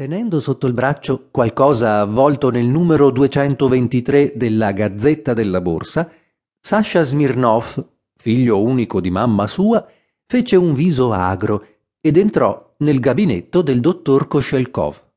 Tenendo sotto il braccio qualcosa avvolto nel numero 223 della Gazzetta della Borsa, Sasha Smirnov, figlio unico di mamma sua, fece un viso agro ed entrò nel gabinetto del dottor Koshelkov.